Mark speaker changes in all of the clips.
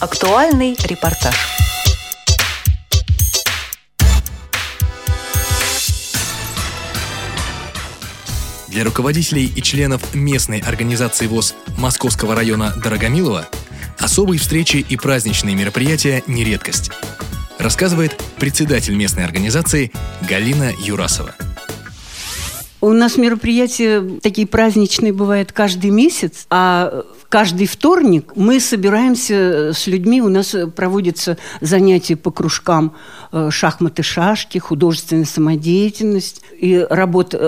Speaker 1: Актуальный репортаж.
Speaker 2: Для руководителей и членов местной организации ВОЗ Московского района Дорогомилова особые встречи и праздничные мероприятия не редкость. Рассказывает председатель местной организации Галина Юрасова.
Speaker 3: У нас мероприятия такие праздничные бывают каждый месяц, а каждый вторник мы собираемся с людьми, у нас проводятся занятия по кружкам э, шахматы, шашки, художественная самодеятельность и работа,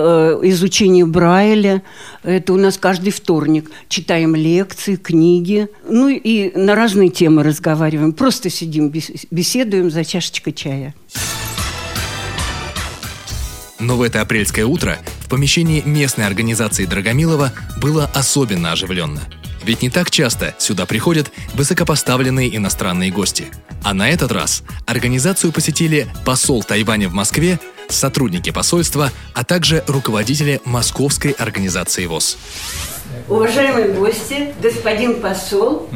Speaker 3: э, изучение Брайля. Это у нас каждый вторник. Читаем лекции, книги, ну и на разные темы разговариваем. Просто сидим, беседуем за чашечкой чая.
Speaker 2: Но в это апрельское утро помещении местной организации Драгомилова было особенно оживленно. Ведь не так часто сюда приходят высокопоставленные иностранные гости. А на этот раз организацию посетили посол Тайваня в Москве, сотрудники посольства, а также руководители Московской организации ВОЗ.
Speaker 3: Уважаемые гости, господин посол,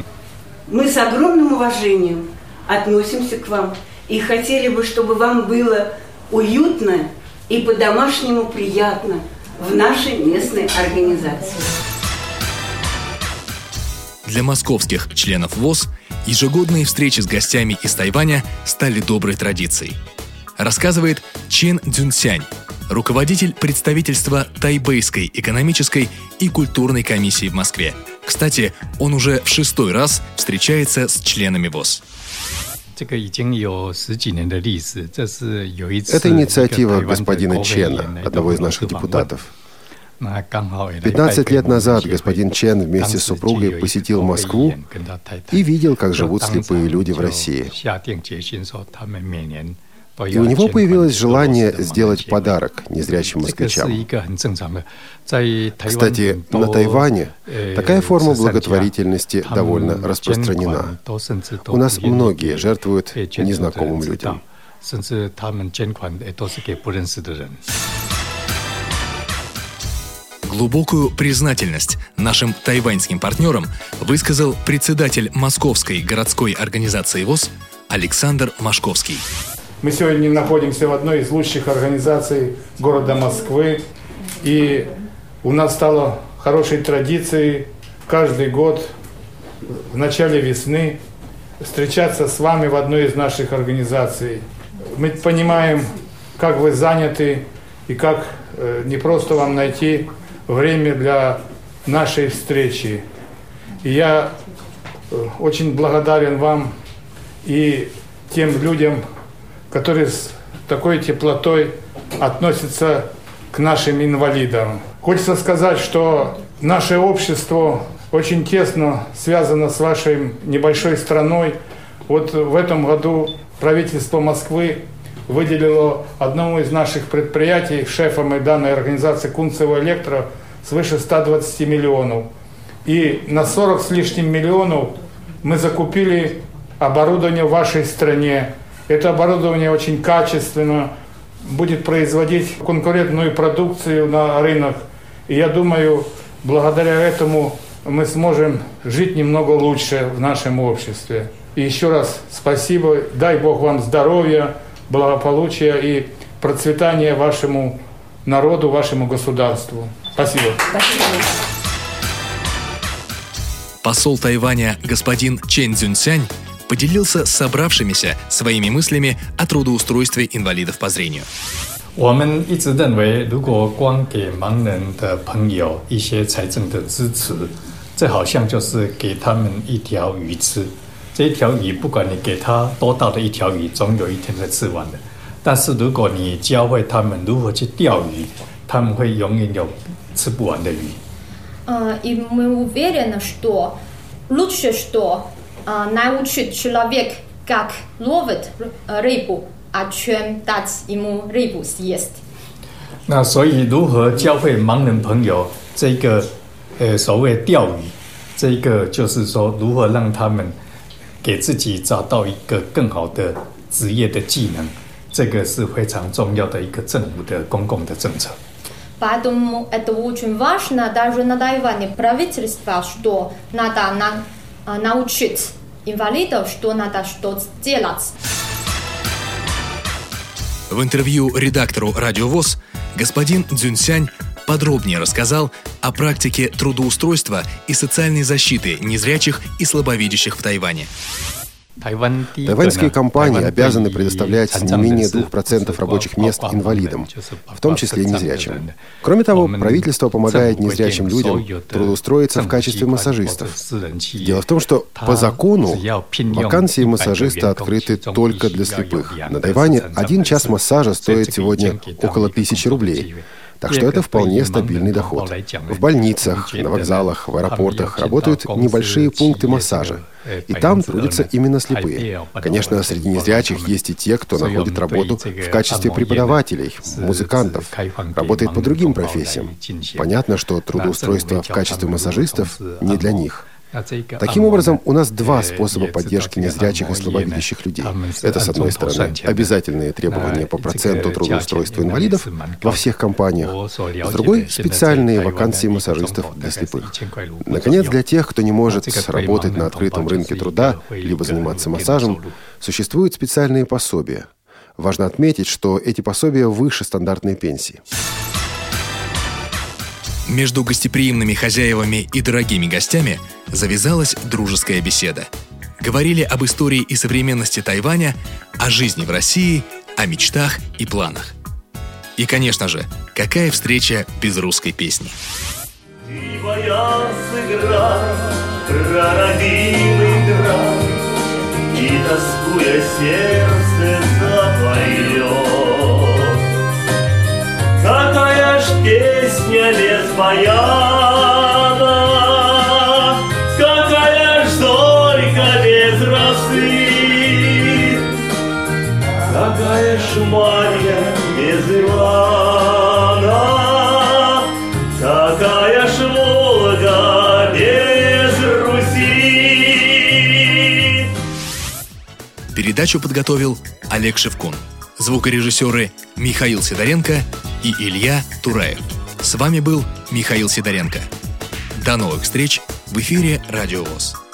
Speaker 3: мы с огромным уважением относимся к вам и хотели бы, чтобы вам было уютно и по-домашнему приятно в нашей местной организации.
Speaker 2: Для московских членов ВОЗ ежегодные встречи с гостями из Тайваня стали доброй традицией. Рассказывает Чен Цзюнсянь, руководитель представительства Тайбэйской экономической и культурной комиссии в Москве. Кстати, он уже в шестой раз встречается с членами ВОЗ.
Speaker 4: Это инициатива господина Чена, одного из наших депутатов. 15 лет назад господин Чен вместе с супругой посетил Москву и видел, как живут слепые люди в России. И у него появилось желание сделать подарок незрячим москвичам. Кстати, на Тайване такая форма благотворительности довольно распространена. У нас многие жертвуют незнакомым людям.
Speaker 2: Глубокую признательность нашим тайваньским партнерам высказал председатель Московской городской организации ВОЗ Александр Машковский.
Speaker 5: Мы сегодня находимся в одной из лучших организаций города Москвы. И у нас стало хорошей традицией каждый год в начале весны встречаться с вами в одной из наших организаций. Мы понимаем, как вы заняты и как э, не просто вам найти время для нашей встречи. И я э, очень благодарен вам и тем людям, которые с такой теплотой относятся к нашим инвалидам. Хочется сказать, что наше общество очень тесно связано с вашей небольшой страной. Вот в этом году правительство Москвы выделило одному из наших предприятий, шефом данной организации Кунцево Электро, свыше 120 миллионов. И на 40 с лишним миллионов мы закупили оборудование в вашей стране. Это оборудование очень качественно, будет производить конкурентную продукцию на рынок. И я думаю, благодаря этому мы сможем жить немного лучше в нашем обществе. И еще раз спасибо. Дай Бог вам здоровья, благополучия и процветания вашему народу, вашему государству. Спасибо. Спасибо.
Speaker 2: Посол Тайваня господин Чен Цзюньсянь поделился с собравшимися своими мыслями о трудоустройстве инвалидов по зрению.
Speaker 4: 我们一直认为，如果光给盲人的朋友一些财政的支持，这好像就是给他们一条鱼吃。这一条鱼，不管你给他多大的一条鱼，总有一天会吃完的。但是如果你教会他们如何去钓鱼，他们会永远有吃不完的鱼。
Speaker 6: И мы уверены, что лучше, что научить человек, как ловить рыбу, а чем дать ему рыбу съесть.
Speaker 4: 那所以，如何教会盲人朋友这个呃所谓钓鱼，这个就是说，如何让他们给自己找到一个更好的职业的技能，这个是非常重要的一个政府的公共的政策。
Speaker 6: Поэтому это очень важно даже на Тайване правительство, что надо на, научить инвалидов, что надо что делать.
Speaker 2: В интервью редактору «Радио ВОЗ» господин Цзюньсянь подробнее рассказал о практике трудоустройства и социальной защиты незрячих и слабовидящих в Тайване.
Speaker 1: Тайваньские компании обязаны предоставлять не менее 2% рабочих мест инвалидам, в том числе незрячим. Кроме того, правительство помогает незрячим людям трудоустроиться в качестве массажистов. Дело в том, что по закону вакансии массажиста открыты только для слепых. На Тайване один час массажа стоит сегодня около тысячи рублей. Так что это вполне стабильный доход. В больницах, на вокзалах, в аэропортах работают небольшие пункты массажа. И там трудятся именно слепые. Конечно, среди незрячих есть и те, кто находит работу в качестве преподавателей, музыкантов, работает по другим профессиям. Понятно, что трудоустройство в качестве массажистов не для них. Таким образом, у нас два способа поддержки незрячих и слабовидящих людей. Это, с одной стороны, обязательные требования по проценту трудоустройства инвалидов во всех компаниях, с другой — специальные вакансии массажистов для слепых. Наконец, для тех, кто не может работать на открытом рынке труда, либо заниматься массажем, существуют специальные пособия. Важно отметить, что эти пособия выше стандартной пенсии.
Speaker 2: Между гостеприимными хозяевами и дорогими гостями завязалась дружеская беседа. Говорили об истории и современности Тайваня, о жизни в России, о мечтах и планах. И, конечно же, какая встреча без русской песни? и тоскуя сердце запоет. Песня без баяна, какая ж зорька без росы, какая ж Марья без Ивана, какая ж Волга без Руси. Передачу подготовил Олег Шевкун. Звукорежиссеры Михаил Сидоренко и Илья Тураев. С вами был Михаил Сидоренко. До новых встреч в эфире «Радио ВОЗ».